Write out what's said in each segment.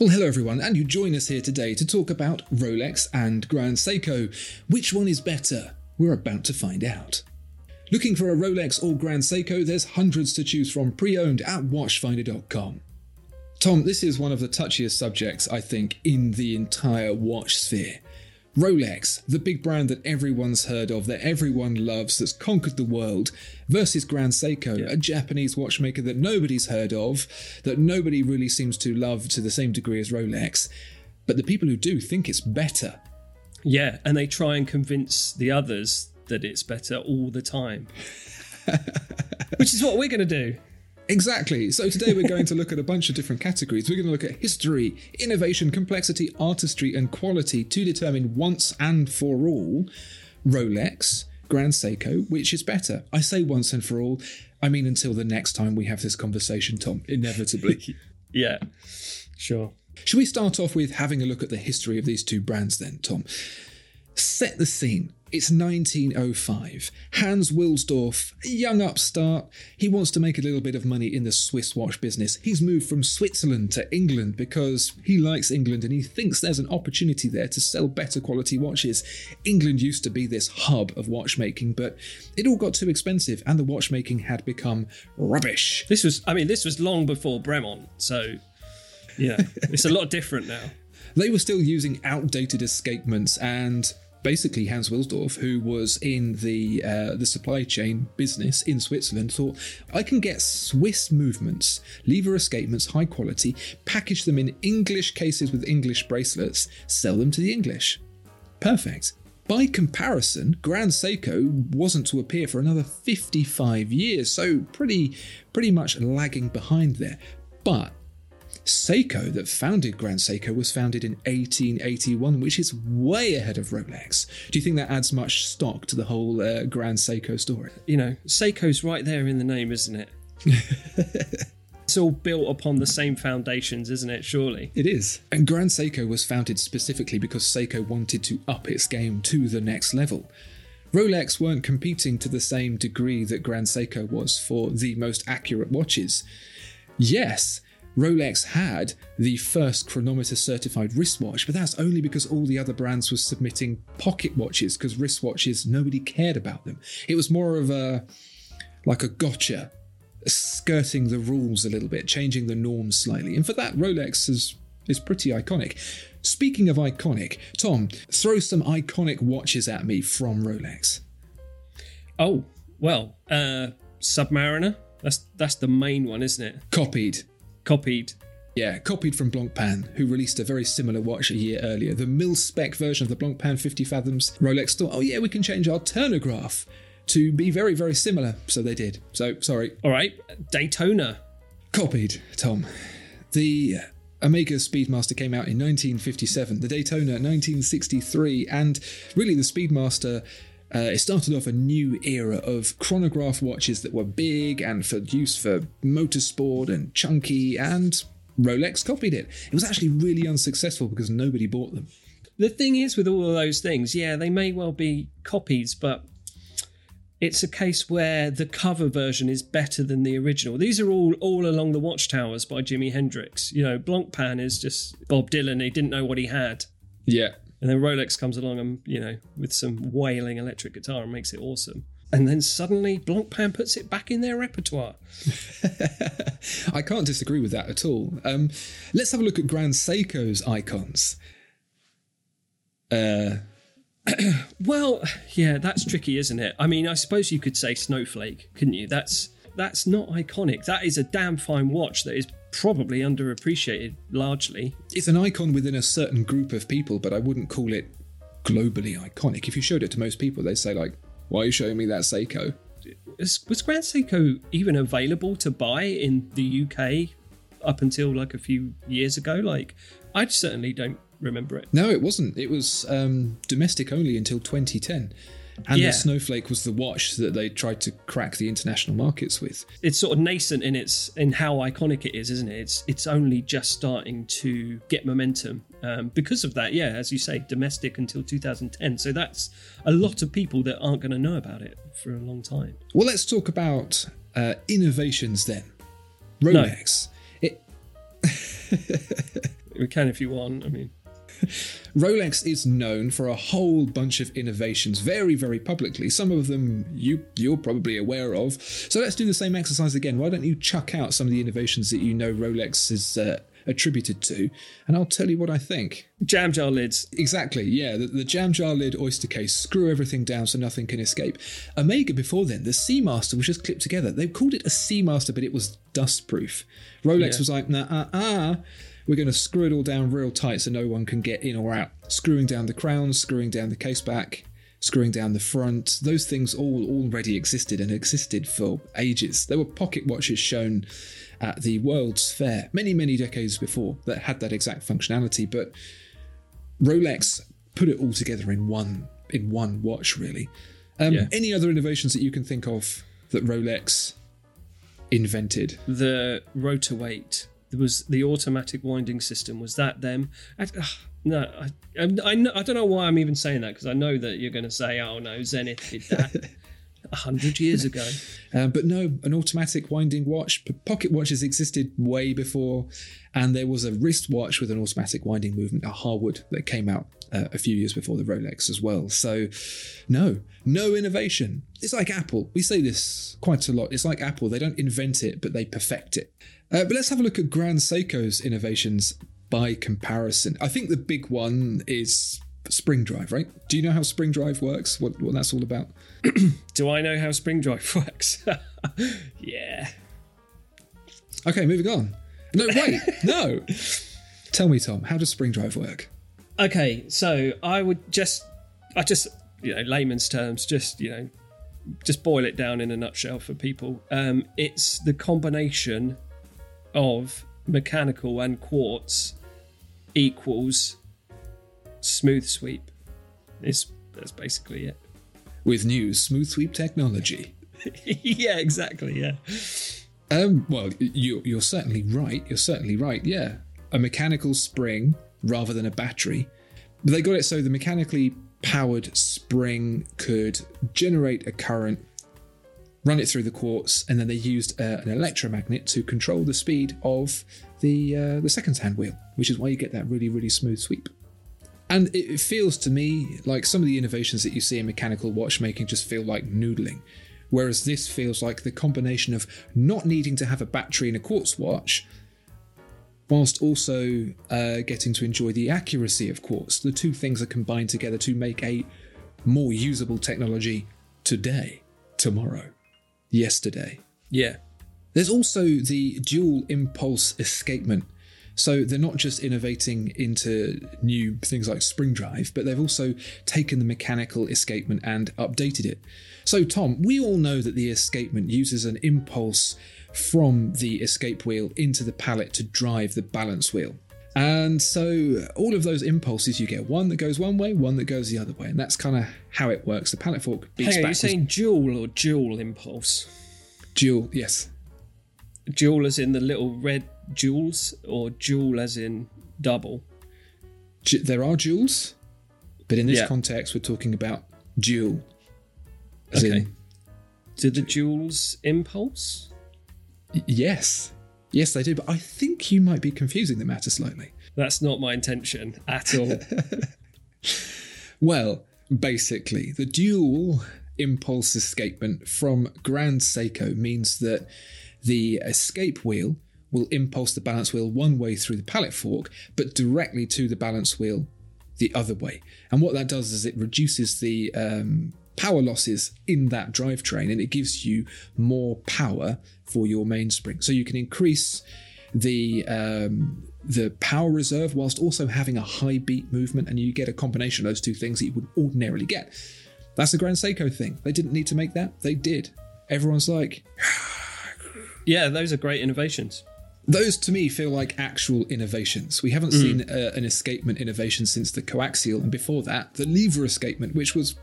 Well, hello everyone, and you join us here today to talk about Rolex and Grand Seiko. Which one is better? We're about to find out. Looking for a Rolex or Grand Seiko, there's hundreds to choose from pre owned at watchfinder.com. Tom, this is one of the touchiest subjects, I think, in the entire watch sphere. Rolex, the big brand that everyone's heard of, that everyone loves, that's conquered the world, versus Grand Seiko, a Japanese watchmaker that nobody's heard of, that nobody really seems to love to the same degree as Rolex. But the people who do think it's better. Yeah, and they try and convince the others that it's better all the time. Which is what we're going to do. Exactly. So today we're going to look at a bunch of different categories. We're going to look at history, innovation, complexity, artistry, and quality to determine once and for all Rolex, Grand Seiko, which is better. I say once and for all. I mean until the next time we have this conversation, Tom. Inevitably. Yeah, sure. Should we start off with having a look at the history of these two brands then, Tom? Set the scene. It's 1905. Hans Wilsdorf, a young upstart, he wants to make a little bit of money in the Swiss watch business. He's moved from Switzerland to England because he likes England and he thinks there's an opportunity there to sell better quality watches. England used to be this hub of watchmaking, but it all got too expensive and the watchmaking had become rubbish. This was, I mean, this was long before Bremont, so yeah, it's a lot different now. They were still using outdated escapements and basically Hans Wilsdorf, who was in the uh, the supply chain business in Switzerland, thought I can get Swiss movements, lever escapements, high quality, package them in English cases with English bracelets, sell them to the English. Perfect. By comparison, Grand Seiko wasn't to appear for another 55 years, so pretty pretty much lagging behind there. But Seiko, that founded Grand Seiko, was founded in 1881, which is way ahead of Rolex. Do you think that adds much stock to the whole uh, Grand Seiko story? You know, Seiko's right there in the name, isn't it? it's all built upon the same foundations, isn't it? Surely. It is. And Grand Seiko was founded specifically because Seiko wanted to up its game to the next level. Rolex weren't competing to the same degree that Grand Seiko was for the most accurate watches. Yes, Rolex had the first chronometer certified wristwatch, but that's only because all the other brands were submitting pocket watches because wristwatches nobody cared about them. It was more of a like a gotcha, skirting the rules a little bit, changing the norms slightly. And for that, Rolex is is pretty iconic. Speaking of iconic, Tom, throw some iconic watches at me from Rolex. Oh well, uh, Submariner. That's that's the main one, isn't it? Copied. Copied. Yeah, copied from Blancpain, who released a very similar watch a year earlier. The mil spec version of the Blancpain 50 Fathoms. Rolex thought, oh yeah, we can change our Turn-O-Graph to be very, very similar. So they did. So, sorry. All right, Daytona. Copied, Tom. The Omega Speedmaster came out in 1957, the Daytona 1963, and really the Speedmaster uh, it started off a new era of chronograph watches that were big and for use for motorsport and chunky, and Rolex copied it. It was actually really unsuccessful because nobody bought them. The thing is with all of those things, yeah, they may well be copies, but it's a case where the cover version is better than the original. These are all all along the watchtowers by Jimi Hendrix. You know, Blancpain is just Bob Dylan. He didn't know what he had. Yeah. And then Rolex comes along and, you know, with some wailing electric guitar and makes it awesome. and then suddenly Blancpain puts it back in their repertoire. I can't disagree with that at all. Um, let's have a look at Grand Seiko's icons. Uh, Well, yeah, that's tricky, isn't it? I mean, I suppose you could say Snowflake, couldn't you? That's that's not iconic. That is a damn fine watch that is probably underappreciated largely. it's an icon within a certain group of people, but I wouldn't call it globally iconic. If you showed it to most people, they'd say like, "Why are you showing me that Seiko?" Was, was Grand Seiko even available to buy in the UK up until like a few years ago? Like, I certainly don't remember it. No, it wasn't. It was um, domestic only until 2010. And Yeah. the Snowflake was the watch that they tried to crack the international markets with. It's sort of nascent in its in how iconic it is, isn't it? It's it's only just starting to get momentum um, because of that. Yeah, as you say, domestic until 2010. So that's a lot of people that aren't going to know about it for a long time. Well, let's talk about uh, innovations then. Rolex. It, We can if you want. I mean, Rolex is known for a whole bunch of innovations very, very publicly. Some of them you you're probably aware of. So let's do the same exercise again. Why don't you chuck out some of the innovations that you know Rolex is uh, attributed to, and I'll tell you what I think. jam jar lids. Exactly, yeah. The, the jam jar lid oyster case, screw everything down so nothing can escape. Omega before then, the Seamaster was just clipped together. They called it a Seamaster, but it was dust proof. Rolex Yeah. was like, nah, uh, uh, we're going to screw it all down real tight so no one can get in or out. Screwing down the crown, screwing down the case back, screwing down the front. Those things all already existed and existed for ages. There were pocket watches shown at the World's Fair many, many decades before that had that exact functionality, but Rolex put it all together in one in one watch, really. Um, Yeah. Any other innovations that you can think of that Rolex invented? the rotor weight. There was the automatic winding system. Was that them? I, ugh, no, I, I, I, know- I don't know why I'm even saying that because I know that you're going to say, "Oh no, Zenith did that a hundred years ago." Um, but no, an automatic winding watch. Pocket watches existed way before, and there was a wristwatch with an automatic winding movement, a Harwood, that came out uh, a few years before the Rolex as well. So, no, no innovation. It's like Apple. We say this quite a lot. It's like Apple. They don't invent it, but they perfect it. Uh, but let's have a look at Grand Seiko's innovations by comparison. I think the big one is spring drive, right? Do you know how spring drive works? What, what that's all about? Do I know how spring drive works? yeah. Okay, moving on. No, wait, no. Tell me, Tom, how does spring drive work? Okay, so I would just, I just, you know, layman's terms, just you know, just boil it down in a nutshell for people. Um, it's the combination of mechanical and quartz equals smooth sweep. Is that's basically it. With new smooth sweep technology. yeah, exactly. Yeah. Um, well, you, you're certainly right. You're certainly right. Yeah, a mechanical spring rather than a battery. But they got it so the mechanically powered spring could generate a current, run it through the quartz, and then they used uh, an electromagnet to control the speed of the uh, the second hand wheel, which is why you get that really really smooth sweep. And it it feels to me like some of the innovations that you see in mechanical watchmaking just feel like noodling. Whereas this feels like the combination of not needing to have a battery in a quartz watch, whilst also uh, getting to enjoy the accuracy of quartz. The two things are combined together to make a more usable technology today, tomorrow, yesterday. Yeah. There's also the dual impulse escapement. So they're not just innovating into new things like spring drive, but they've also taken the mechanical escapement and updated it. So, Tom, we all know that the escapement uses an impulse from the escape wheel into the pallet to drive the balance wheel. And so, all of those impulses, you get one that goes one way, one that goes the other way, and that's kind of how it works. The pallet fork beats on, you're backwards. saying dual or dual impulse? dual, yes, Dual as in the little red jewels, or dual as in double? Ju- there are jewels, but in this Yeah. context, we're talking about dual. As Okay. in, Do the jewels impulse? y- yes. Yes, they do, but I think you might be confusing the matter slightly. That's not my intention at all. Well, basically, the dual impulse escapement from Grand Seiko means that the escape wheel will impulse the balance wheel one way through the pallet fork, but directly to the balance wheel the other way. And what that does is it reduces the um, power losses in that drivetrain and it gives you more power for your mainspring. So you can increase the um, the power reserve whilst also having a high beat movement, and you get a combination of those two things that you would ordinarily get. That's the Grand Seiko thing. They didn't need to make that. They did. Everyone's like, Yeah, those are great innovations. those to me feel like actual innovations. We haven't seen uh, an escapement innovation since the coaxial, and before that, the lever escapement, which was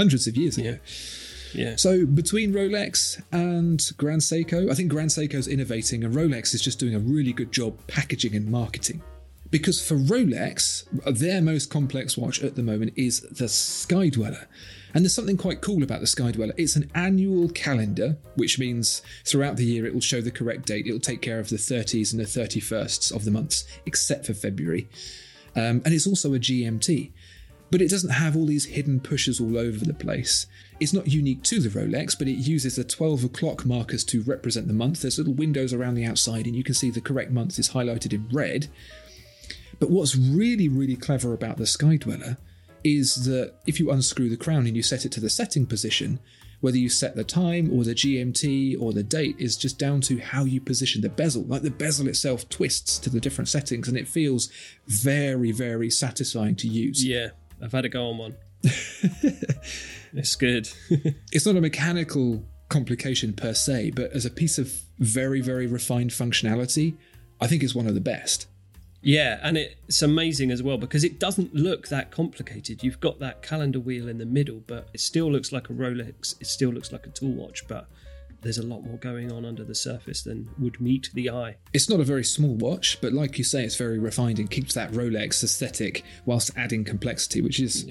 hundreds of years ago. Yeah. So between Rolex and Grand Seiko, I think Grand Seiko's innovating and Rolex is just doing a really good job packaging and marketing. Because for Rolex, their most complex watch at the moment is the Skydweller. And there's something quite cool about the Skydweller. It's an annual calendar, which means throughout the year it will show the correct date. It will take care of the 30s and the 31st of the months, except for February. Um, and it's also a GMT but it doesn't have all these hidden pushes all over the place. It's not unique to the Rolex, but it uses the 12 o'clock markers to represent the month. There's little windows around the outside, and you can see the correct month is highlighted in red. But what's really, really clever about the Skydweller is that if you unscrew the crown and you set it to the setting position, whether you set the time or the GMT or the date is just down to how you position the bezel. Like the bezel itself twists to the different settings and it feels very, very satisfying to use. Yeah, I've had a go on one. it's good. It's not a mechanical complication per se, but as a piece of very, very refined functionality, I think it's one of the best. yeah, and it's amazing as well because it doesn't look that complicated. You've got that calendar wheel in the middle, but it still looks like a Rolex. It still looks like a tool watch, but there's a lot more going on under the surface than would meet the eye. It's not a very small watch, but like you say, it's very refined and keeps that Rolex aesthetic whilst adding complexity, which is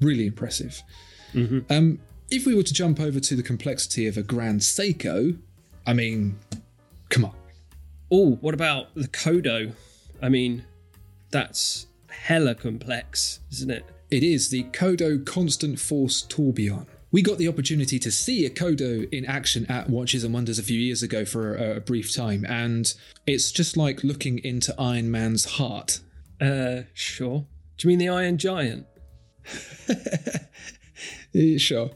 really impressive. Um, if we were to jump over to the complexity of a Grand Seiko, I mean, come on. Oh, what about the Kodo? I mean, that's hella complex, isn't it? It is the Kodo Constant Force Tourbillon. We got the opportunity to see a Kodo in action at Watches and Wonders a few years ago for a, a brief time, and it's just like looking into Iron Man's heart. Uh, sure. Do you mean the Iron Giant? Sure.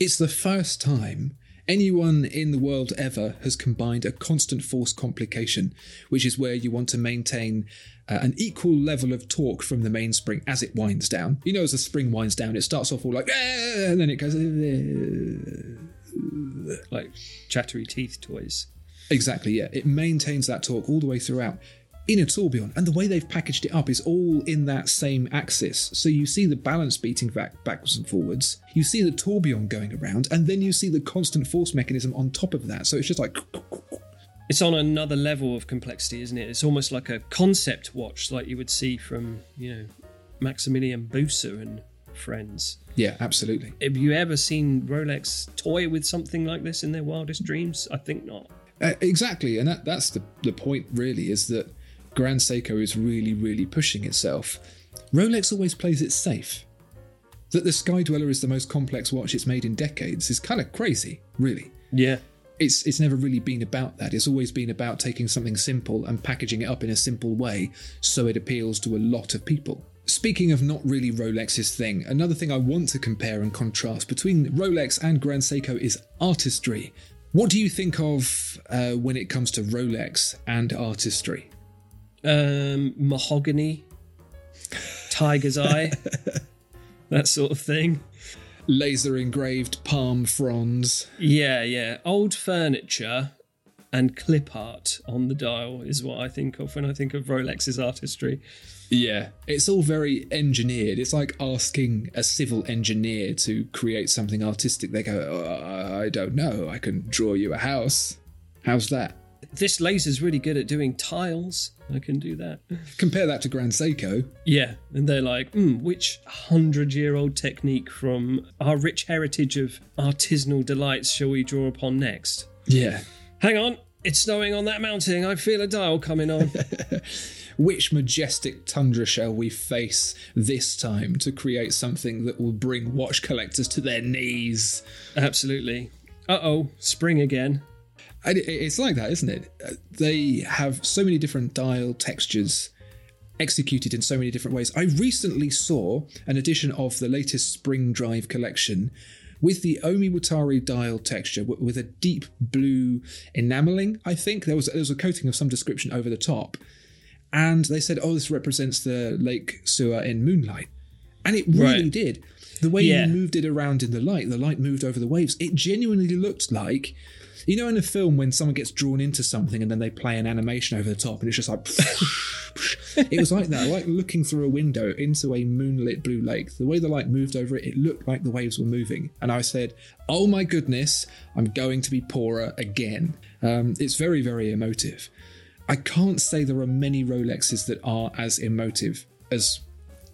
It's the first time anyone in the world ever has combined a constant force complication, which is where you want to maintain uh, an equal level of torque from the mainspring as it winds down. You know, as the spring winds down, it starts off all like, "Ah," and then it goes. "Ah." Like chattery teeth toys. Exactly, yeah. It maintains that torque all the way throughout in a tourbillon. And the way they've packaged it up is all in that same axis. So you see the balance beating back, backwards and forwards, you see the tourbillon going around, and then you see the constant force mechanism on top of that. So it's just like. It's on another level of complexity, isn't it? It's almost like a concept watch, like you would see from, you know, Maximilian Büsser and friends. Yeah, absolutely. Have you ever seen Rolex toy with something like this in their wildest dreams? I think not. Uh, exactly. And that, that's the, the point, really, is that Grand Seiko is really, really pushing itself. Rolex always plays it safe. That the Skydweller is the most complex watch it's made in decades is kind of crazy, really. Yeah. it's it's never really been about that. It's always been about taking something simple and packaging it up in a simple way so it appeals to a lot of people. Speaking of not really Rolex's thing, another thing I want to compare and contrast between Rolex and Grand Seiko is artistry. What do you think of uh, when it comes to Rolex and artistry? Um, mahogany, tiger's eye, that sort of thing. Laser engraved palm fronds. Yeah, yeah. Old furniture and clip art on the dial is what I think of when I think of Rolex's artistry. Yeah, it's all very engineered. It's like asking a civil engineer to create something artistic. They go, oh, I don't know, I can draw you a house. How's that? This laser's really good at doing tiles. I can do that. Compare that to Grand Seiko. Yeah, and they're like, mm, which hundred year old technique from our rich heritage of artisanal delights shall we draw upon next? Yeah. Hang on, it's snowing on that mountain. I feel a dial coming on. which majestic tundra shall we face this time to create something that will bring watch collectors to their knees? Absolutely. Uh oh, spring again. And it's like that, isn't it? Uh, They have so many different dial textures executed in so many different ways. I recently saw an edition of the latest Spring Drive collection with the Omiwatari dial texture with a deep blue enameling. I think there was there was a coating of some description over the top, and they said, "Oh, this represents the Lake Suwa in moonlight," and it really Right. did. The way Yeah. you moved it around in the light, the light moved over the waves. It genuinely looked like. You know, in a film when someone gets drawn into something and then they play an animation over the top, and it's just like, it was like that, like looking through a window into a moonlit blue lake. The way the light moved over it, it looked like the waves were moving. And I said, "Oh my goodness, I'm going to be poorer again." Um, it's very, very emotive. I can't say there are many Rolexes that are as emotive as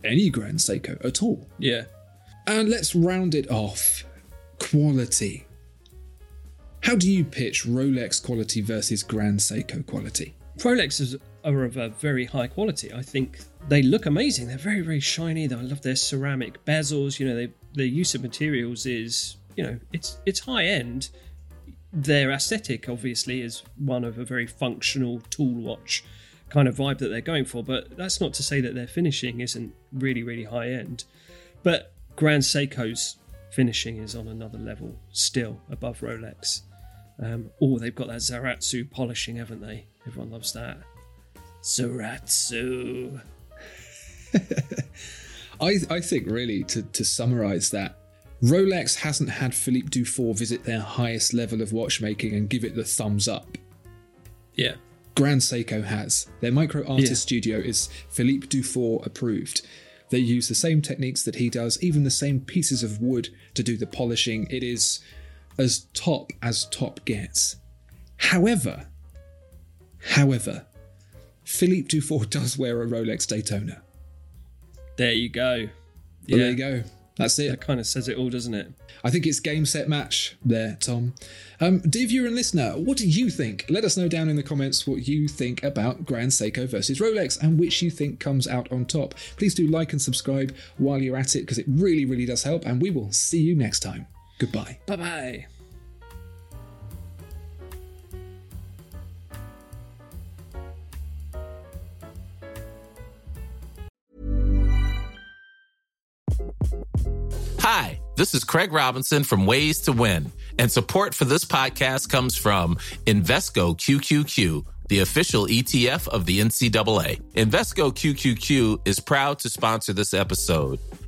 any Grand Seiko at all. Yeah. And let's round it off. Quality. How do you pitch Rolex quality versus Grand Seiko quality? Rolexes are of a very high quality. I think they look amazing. They're very, very shiny. I love their ceramic bezels. You know, they, use of materials is, you know, it's it's high end. Their aesthetic, obviously, is one of a very functional tool watch kind of vibe that they're going for. But that's not to say that their finishing isn't really, really high end. But Grand Seiko's finishing is on another level, still above Rolex. Um, oh, they've got that Zaratsu polishing, haven't they? Everyone loves that. Zaratsu. I, I think, really, to, to summarize that, Rolex hasn't had Philippe Dufour visit their highest level of watchmaking and give it the thumbs up. Yeah. Grand Seiko has. Their micro artist Yeah. studio is Philippe Dufour approved. They use the same techniques that he does, even the same pieces of wood to do the polishing. It is as top as top gets. However, however, Philippe Dufour does wear a Rolex Daytona. There you go. Well, there you go. That's it. That kind of says it all, doesn't it? I think it's game set match there, Tom. Um, dear viewer and listener, what do you think? Let us know down in the comments what you think about Grand Seiko versus Rolex and which you think comes out on top. Please do like and subscribe while you're at it because it really, really does help. And we will see you next time. Goodbye. Bye bye. Hi, this is Craig Robinson from Ways to Win, and support for this podcast comes from Invesco QQQ, the official ETF of the NCAA. Invesco QQQ is proud to sponsor this episode